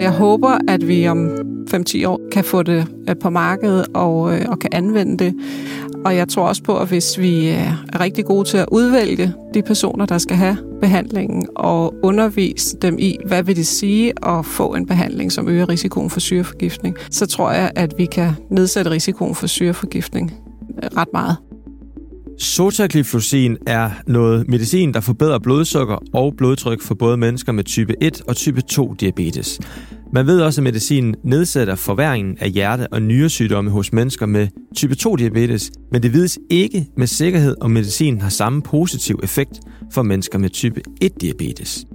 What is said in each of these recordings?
Jeg håber, at vi om 5-10 år kan få det øh, på markedet og, øh, og kan anvende det. Og jeg tror også på, at hvis vi øh, er rigtig gode til at udvælge de personer, der skal have behandlingen, og undervise dem i, hvad vil det sige at få en behandling, som øger risikoen for syreforgiftning, så tror jeg, at vi kan nedsætte risikoen for syreforgiftning ret meget. Sotagliflozin er noget medicin, der forbedrer blodsukker og blodtryk for både mennesker med type 1 og type 2 diabetes. Man ved også, at medicinen nedsætter forværingen af hjerte- og nyresygdomme hos mennesker med type 2 diabetes, men det vides ikke med sikkerhed, om medicinen har samme positiv effekt for mennesker med type 1 diabetes.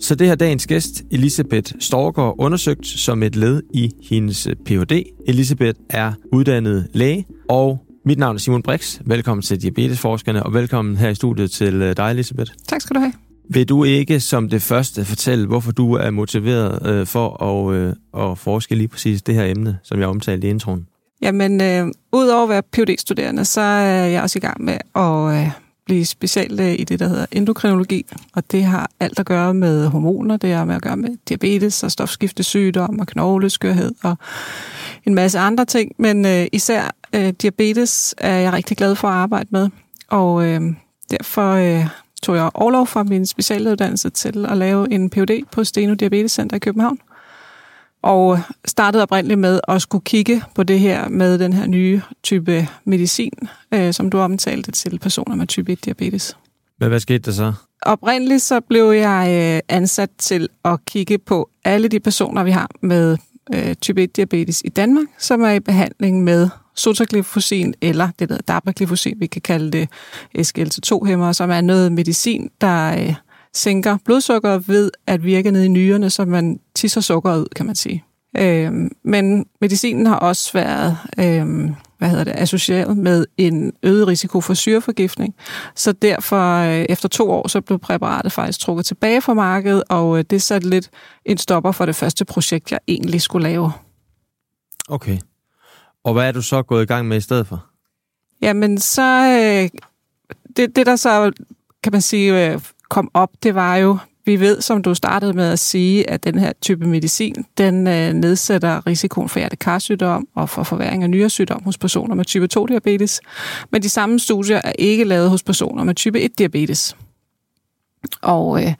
Så det har dagens gæst, Elisabeth Storgård, undersøgt som et led i hendes Ph.D. Elisabeth er uddannet læge, og mit navn er Simon Brix. Velkommen til Diabetesforskerne, og velkommen her i studiet til øh, dig, Elisabeth. Tak skal du have. Vil du ikke som det første fortælle, hvorfor du er motiveret øh, for at, øh, at forske lige præcis det her emne, som jeg omtalte i introen? Jamen, øh, udover at være phd studerende så er jeg også i gang med at øh, blive speciallæge øh, i det, der hedder endokrinologi, og det har alt at gøre med hormoner, det har med at gøre med diabetes og stofskiftesygdom og knogleskørhed og en masse andre ting, men øh, især øh, diabetes er jeg rigtig glad for at arbejde med, og øh, derfor øh, tog jeg overlov fra min specialuddannelse til at lave en Ph.D. på Steno Diabetes Center i København. Og startede oprindeligt med at skulle kigge på det her med den her nye type medicin, øh, som du omtalte til personer med type 1 diabetes. Men hvad skete der så? Oprindeligt så blev jeg øh, ansat til at kigge på alle de personer, vi har med øh, type 1 diabetes i Danmark, som er i behandling med sotaglifosin, eller det der dapaglifosin, vi kan kalde det øh, SGLT2-hæmmer, som er noget medicin, der øh, sænker blodsukker ved at virke ned i nyrerne, så man tisser sukker ud, kan man sige. Øh, men medicinen har også været øh, hvad hedder det, associeret med en øget risiko for syreforgiftning. Så derfor, øh, efter to år, så blev præparatet faktisk trukket tilbage fra markedet, og øh, det satte lidt en stopper for det første projekt, jeg egentlig skulle lave. Okay. Og hvad er du så gået i gang med i stedet for? Jamen, så... Øh, det, det, der så, kan man sige, kom op, det var jo, vi ved, som du startede med at sige, at den her type medicin, den øh, nedsætter risikoen for hjertekarsygdom og for forværing af nyresygdom hos personer med type 2 diabetes. Men de samme studier er ikke lavet hos personer med type 1 diabetes. Og øh,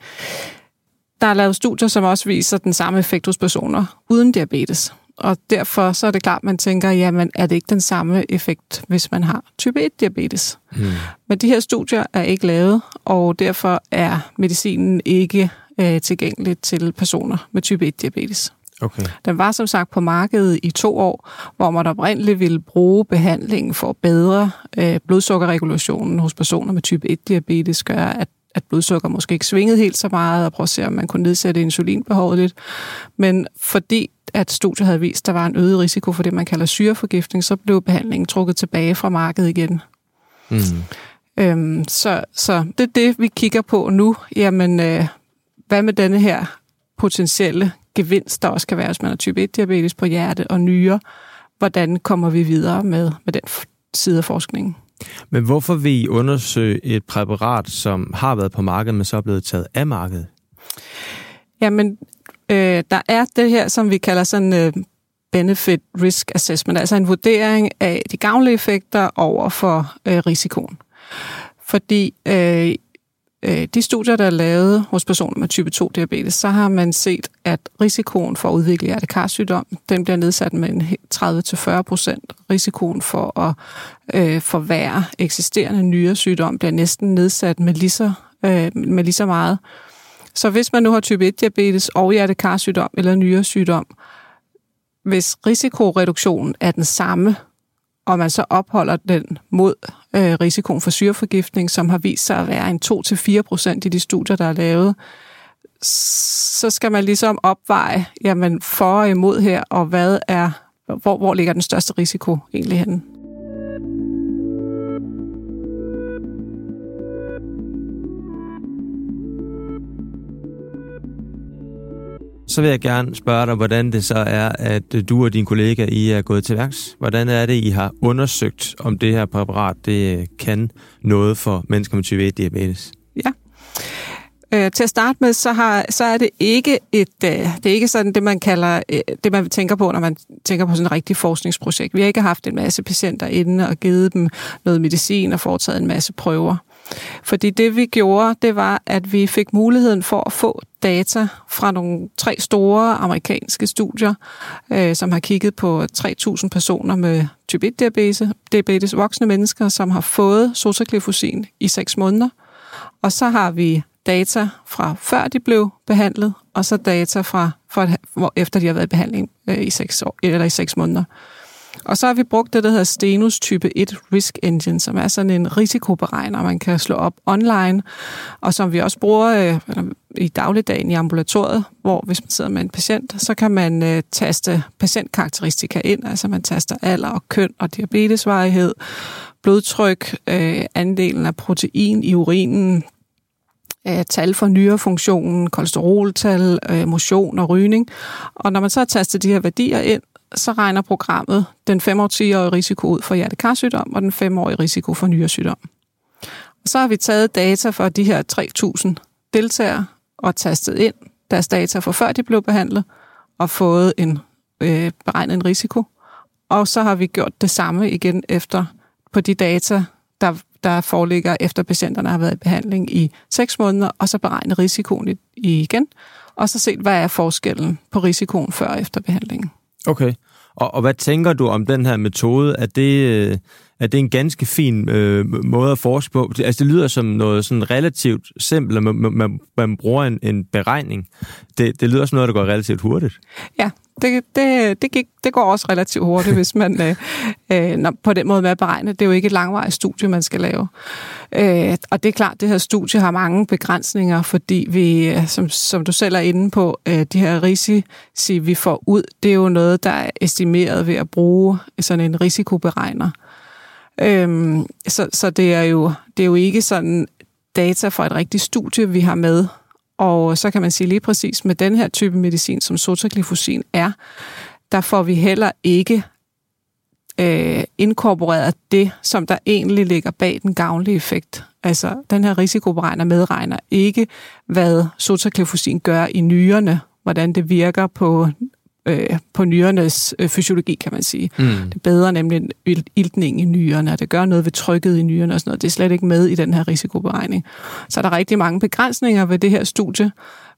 der er lavet studier, som også viser den samme effekt hos personer uden diabetes og derfor så er det klart, at man tænker, jamen er det ikke den samme effekt, hvis man har type 1-diabetes? Mm. Men de her studier er ikke lavet, og derfor er medicinen ikke øh, tilgængelig til personer med type 1-diabetes. Okay. Den var som sagt på markedet i to år, hvor man oprindeligt ville bruge behandlingen for at bedre øh, blodsukkerregulationen hos personer med type 1-diabetes, gøre, at at blodsukker måske ikke svingede helt så meget, og prøve at se, om man kunne nedsætte insulinbehovet lidt. Men fordi at studiet havde vist, at der var en øget risiko for det, man kalder syreforgiftning, så blev behandlingen trukket tilbage fra markedet igen. Mm. Øhm, så, så det er det, vi kigger på nu. Jamen, øh, hvad med denne her potentielle gevinst, der også kan være, hvis man har type 1-diabetes på hjerte og nyre? Hvordan kommer vi videre med, med den side af forskningen? Men hvorfor vil I undersøge et præparat, som har været på markedet, men så er blevet taget af markedet? Jamen, øh, der er det her, som vi kalder sådan øh, benefit risk assessment, altså en vurdering af de gavnlige effekter over for øh, risikoen. Fordi øh, øh, de studier, der er lavet hos personer med type 2 diabetes, så har man set, at risikoen for at udvikle hjertekarsygdom, den bliver nedsat med 30-40 procent. Risikoen for at øh, forværre eksisterende nyresygdom bliver næsten nedsat med lige så, øh, med lige så meget. Så hvis man nu har type 1-diabetes og hjertekarsygdom eller nyresygdom, hvis risikoreduktionen er den samme, og man så opholder den mod øh, risikoen for syreforgiftning, som har vist sig at være en 2-4% i de studier, der er lavet, så skal man ligesom opveje, jamen for og imod her, og hvad er, hvor, hvor ligger den største risiko egentlig henne? Så vil jeg gerne spørge dig, hvordan det så er, at du og din kollega I er gået til værks. Hvordan er det, I har undersøgt, om det her præparat det kan noget for mennesker med type 1 diabetes? Ja. Øh, til at starte med, så, har, så er det ikke et, øh, det er ikke sådan det, man kalder, øh, det man tænker på, når man tænker på sådan et rigtigt forskningsprojekt. Vi har ikke haft en masse patienter inde og givet dem noget medicin og foretaget en masse prøver. Fordi det vi gjorde, det var, at vi fik muligheden for at få data fra nogle tre store amerikanske studier, øh, som har kigget på 3.000 personer med type 1-diabetes, diabetes, voksne mennesker, som har fået sotaglyfosin i 6 måneder. Og så har vi data fra før de blev behandlet, og så data fra fra hvor, efter de har været i behandling øh, i 6 år, eller i 6 måneder. Og så har vi brugt det, der hedder Stenus type 1 Risk Engine, som er sådan en risikoberegner, man kan slå op online, og som vi også bruger øh, i dagligdagen i ambulatoriet, hvor hvis man sidder med en patient, så kan man øh, taste patientkarakteristika ind, altså man taster alder og køn og diabetesvarighed, blodtryk, øh, andelen af protein i urinen, øh, tal for nyrefunktionen, kolesteroltal, øh, motion og rygning. Og når man så har tastet de her værdier ind, så regner programmet den 5-årige risiko ud for hjertekarsygdom og den 5-årige risiko for nyresygdom. Og så har vi taget data for de her 3.000 deltagere og tastet ind deres data for før de blev behandlet og fået en øh, beregnet en risiko. Og så har vi gjort det samme igen efter på de data, der, der foreligger efter patienterne har været i behandling i 6 måneder, og så beregnet risikoen igen, og så set, hvad er forskellen på risikoen før og efter behandlingen. Okay. Og, og hvad tænker du om den her metode? Er det, øh, det er en ganske fin øh, måde at forske på? Altså, det lyder som noget sådan relativt simpelt, at man, man, man bruger en, en beregning. Det, det lyder som noget, der går relativt hurtigt. Ja, det, det, det, gik, det går også relativt hurtigt, hvis man øh, øh, når, på den måde med at beregne. Det er jo ikke et langvarigt studie, man skal lave. Øh, og det er klart, at det her studie har mange begrænsninger, fordi vi, øh, som, som du selv er inde på, øh, de her risici, vi får ud, det er jo noget, der er estimeret ved at bruge sådan en risikoberegner. Øh, Øhm, så så det, er jo, det er jo ikke sådan data fra et rigtigt studie, vi har med, og så kan man sige lige præcis med den her type medicin, som sotaglifosin er, der får vi heller ikke øh, inkorporeret det, som der egentlig ligger bag den gavnlige effekt. Altså, den her risikoberegner medregner ikke, hvad sotaglifosin gør i nyrerne, hvordan det virker på øh, på nyrenes øh, fysiologi, kan man sige. Mm. Det bedre nemlig iltning i nyrerne, og det gør noget ved trykket i nyrerne og sådan noget. Det er slet ikke med i den her risikoberegning. Så er der rigtig mange begrænsninger ved det her studie,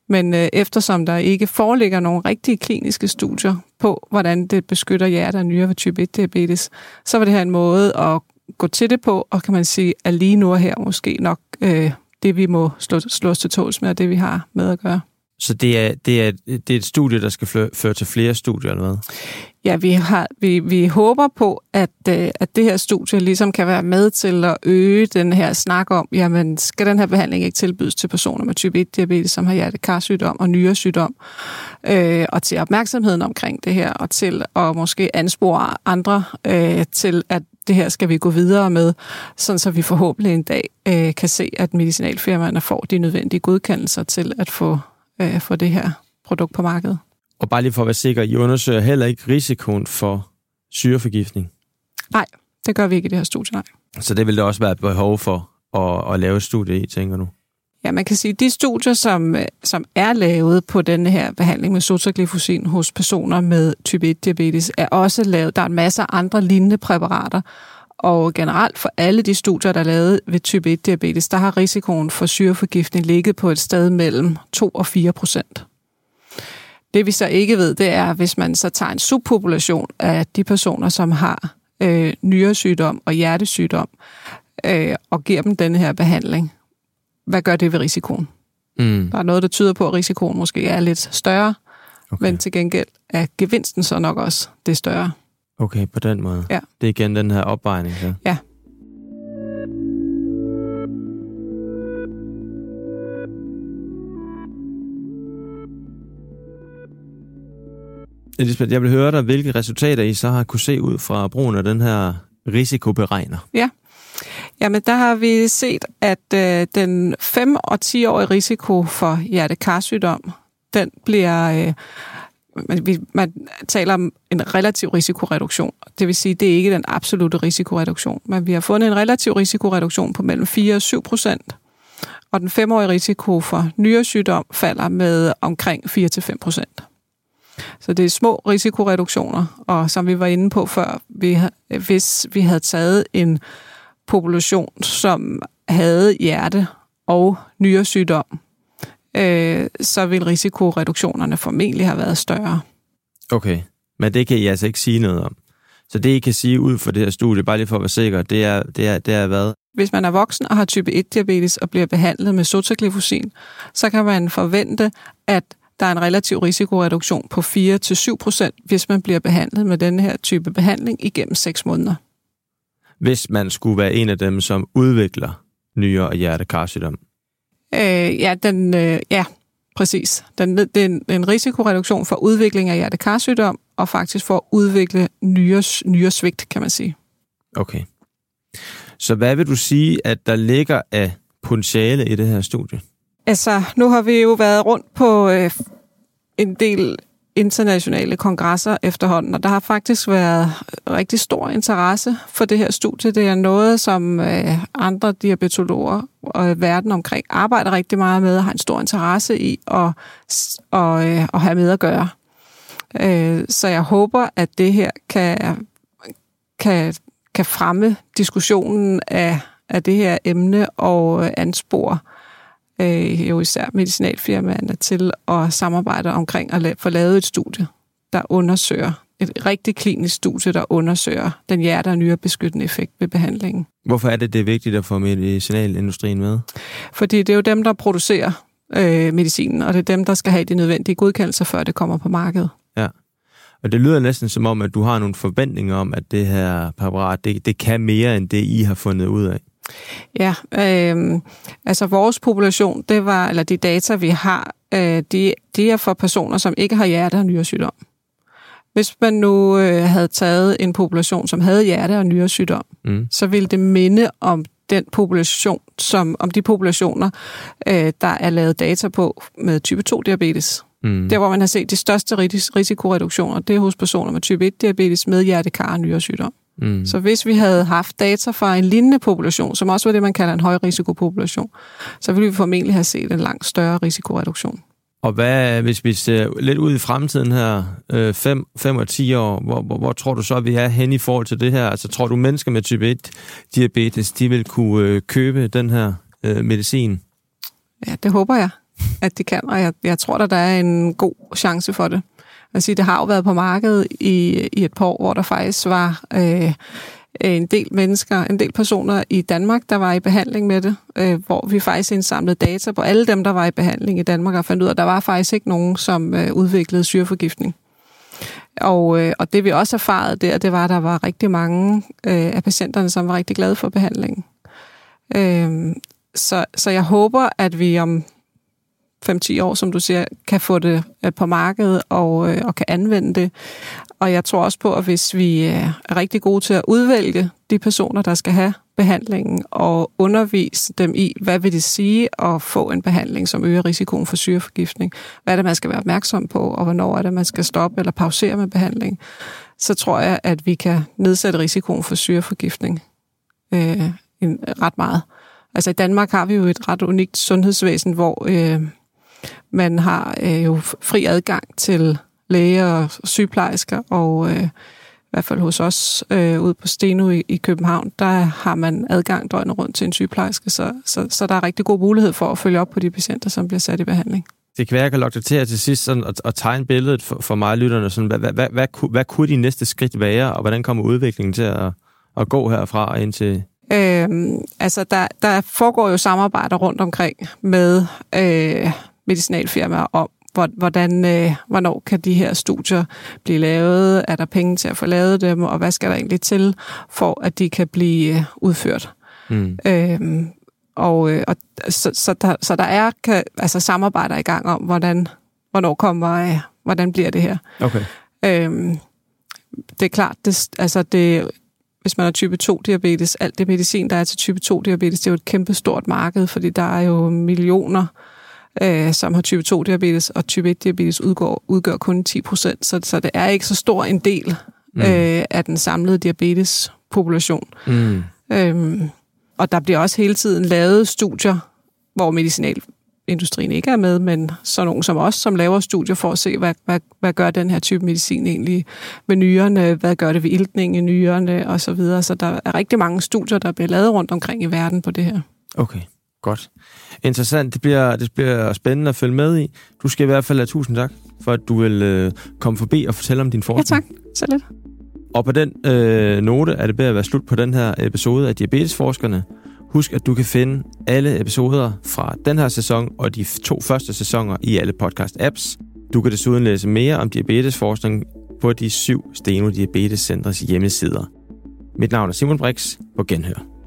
men øh, eftersom der ikke foreligger nogle rigtige kliniske studier på, hvordan det beskytter hjerte og nyre ved type 1-diabetes, så var det her en måde at gå til det på, og kan man sige, at lige nu her måske nok øh, det, vi må slå, slå os til tåls med, og det, vi har med at gøre. Så det er, det er, det er et studie, der skal føre til flere studier, eller hvad? Ja, vi, har, vi, vi håber på, at, øh, at det her studie ligesom kan være med til at øge den her snak om, jamen skal den her behandling ikke tilbydes til personer med type 1-diabetes, som har hjertekarsygdom og nyresygdom, øh, og til opmærksomheden omkring det her, og til at måske anspore andre øh, til, at det her skal vi gå videre med, sådan så vi forhåbentlig en dag øh, kan se, at medicinalfirmaerne får de nødvendige godkendelser til at få øh, få det her produkt på markedet. Og bare lige for at være sikker, I undersøger heller ikke risikoen for syreforgiftning? Nej, det gør vi ikke i det her studie, nej. Så det vil der også være et behov for at, at lave et studie i, tænker du? Ja, man kan sige, at de studier, som, som er lavet på denne her behandling med sotaglifosin hos personer med type 1-diabetes, er også lavet. Der er en masse andre lignende præparater, og generelt for alle de studier, der er lavet ved type 1-diabetes, der har risikoen for syreforgiftning ligget på et sted mellem 2 og 4 procent. Det vi så ikke ved, det er, hvis man så tager en subpopulation af de personer, som har øh, nyresygdom og hjertesygdom, øh, og giver dem denne her behandling, hvad gør det ved risikoen? Mm. Der er noget, der tyder på, at risikoen måske er lidt større, okay. men til gengæld er gevinsten så nok også det større. Okay, på den måde. Ja. Det er igen den her opvejning. Så. Ja. Elisabeth, jeg vil høre dig, hvilke resultater I så har kunne se ud fra brugen af den her risikoberegner. Ja, Jamen, der har vi set, at øh, den 5- og 10-årige risiko for hjertekarsygdom, den bliver øh, man, vi, man taler om en relativ risikoreduktion. Det vil sige, det er ikke den absolute risikoreduktion, men vi har fundet en relativ risikoreduktion på mellem 4 og 7 procent. og den femårige risiko for nyresygdom falder med omkring 4-5 procent. Så det er små risikoreduktioner, og som vi var inde på før, vi, hvis vi havde taget en population, som havde hjerte- og nyresygdom, øh, så vil risikoreduktionerne formentlig have været større. Okay, men det kan I altså ikke sige noget om. Så det, I kan sige ud fra det her studie, bare lige for at være sikker, det er, det er, det er hvad? Hvis man er voksen og har type 1-diabetes og bliver behandlet med sotaglifosin, så kan man forvente, at der er en relativ risikoreduktion på 4-7%, hvis man bliver behandlet med den her type behandling igennem 6 måneder. Hvis man skulle være en af dem, som udvikler nyere og hjertekarsygdom? Øh, ja, den, øh, ja, præcis. Den, det er en, en risikoreduktion for udvikling af hjertekarsygdom, og faktisk for at udvikle nyres, nyresvigt, kan man sige. Okay. Så hvad vil du sige, at der ligger af potentiale i det her studie? Altså, nu har vi jo været rundt på øh, en del internationale kongresser efterhånden, og der har faktisk været rigtig stor interesse for det her studie. Det er noget, som øh, andre diabetologer og verden omkring arbejder rigtig meget med og har en stor interesse i at, og, øh, at have med at gøre. Så jeg håber, at det her kan, kan, kan fremme diskussionen af, af det her emne og anspore øh, jo især medicinalfirmaerne til at samarbejde omkring at få lavet et studie, der undersøger, et rigtig klinisk studie, der undersøger den hjerte- og nyrebeskyttende effekt ved behandlingen. Hvorfor er det, det er vigtigt at få medicinalindustrien med? Fordi det er jo dem, der producerer øh, medicinen, og det er dem, der skal have de nødvendige godkendelser, før det kommer på markedet. Ja. Og det lyder næsten som om, at du har nogle forventninger om, at det her præparat, det, det kan mere end det, I har fundet ud af. Ja, øh, altså vores population, det var, eller de data, vi har, øh, de, de er for personer, som ikke har hjerte- og nyresygdom. Hvis man nu øh, havde taget en population, som havde hjerte- og nyresygdom, mm. så ville det minde om den population, som om de populationer, øh, der er lavet data på med type 2-diabetes. Mm. Der, hvor man har set de største risikoreduktioner, det er hos personer med type 1-diabetes med hjertekar og nyresygdom. Mm. Så hvis vi havde haft data fra en lignende population, som også var det, man kalder en højrisikopopulation, så ville vi formentlig have set en langt større risikoreduktion. Og hvad, hvis vi ser lidt ud i fremtiden her, 5 øh, og 10 år, hvor, hvor, hvor tror du så, at vi er hen i forhold til det her? Altså tror du, mennesker med type 1 diabetes, de vil kunne øh, købe den her øh, medicin? Ja, det håber jeg, at de kan, og jeg, jeg tror, at der er en god chance for det. Man siger, det har jo været på markedet i, i et par år, hvor der faktisk var øh, en del mennesker, en del personer i Danmark, der var i behandling med det, øh, hvor vi faktisk indsamlede data på alle dem, der var i behandling i Danmark, og fandt ud af, at der var faktisk ikke nogen, som øh, udviklede syreforgiftning. Og, øh, og det vi også erfarede der, det var, at der var rigtig mange øh, af patienterne, som var rigtig glade for behandlingen. Øh, så, så jeg håber, at vi om 5-10 år, som du siger, kan få det øh, på markedet og, øh, og kan anvende det. Og jeg tror også på, at hvis vi øh, er rigtig gode til at udvælge de personer, der skal have behandlingen, og undervise dem i, hvad vil det sige at få en behandling, som øger risikoen for syreforgiftning, hvad er det, man skal være opmærksom på, og hvornår er det, man skal stoppe eller pausere med behandling, så tror jeg, at vi kan nedsætte risikoen for syreforgiftning øh, ret meget. Altså i Danmark har vi jo et ret unikt sundhedsvæsen, hvor øh, man har øh, jo fri adgang til læger og sygeplejersker, og øh, i hvert fald hos os øh, ude på Steno i, i København, der har man adgang døgnet rundt til en sygeplejerske, så, så, så der er rigtig god mulighed for at følge op på de patienter, som bliver sat i behandling. Det kan være, jeg kan logge til til sidst sådan, at, at tegne billedet for, for mig, lytterne. Sådan, hvad, hvad, hvad, hvad, hvad, hvad kunne de næste skridt være, og hvordan kommer udviklingen til at, at gå herfra og ind til... Øhm, altså, der, der foregår jo samarbejder rundt omkring med øh, medicinalfirmaer om, hvordan, øh, hvornår kan de her studier blive lavet, er der penge til at få lavet dem, og hvad skal der egentlig til, for at de kan blive øh, udført. Mm. Øhm, og, øh, og så, så, der, så der er kan, altså samarbejder i gang om, hvordan, hvornår kommer, øh, hvordan bliver det her. Okay. Øhm, det er klart, det, altså det, hvis man har type 2-diabetes, alt det medicin, der er til type 2-diabetes, det er jo et kæmpe stort marked, fordi der er jo millioner øh, som har type 2-diabetes, og type 1-diabetes udgår, udgør kun 10 procent, så, så det er ikke så stor en del mm. øh, af den samlede diabetespopulation. Mm. Øhm, og der bliver også hele tiden lavet studier, hvor medicinalindustrien ikke er med, men så nogen som os, som laver studier for at se, hvad, hvad, hvad gør den her type medicin egentlig med nyrerne, hvad gør det ved iltning i nyrerne og så videre. Så der er rigtig mange studier, der bliver lavet rundt omkring i verden på det her. Okay, godt. Interessant. Det bliver, det bliver spændende at følge med i. Du skal i hvert fald have tusind tak, for at du vil øh, komme forbi og fortælle om din forskning. Ja tak, så lidt. Og på den øh, note er det ved at være slut på den her episode af Diabetesforskerne. Husk, at du kan finde alle episoder fra den her sæson og de to første sæsoner i alle podcast-apps. Du kan desuden læse mere om diabetesforskning på de syv Steno Diabetes Centers hjemmesider. Mit navn er Simon Brix. På genhør.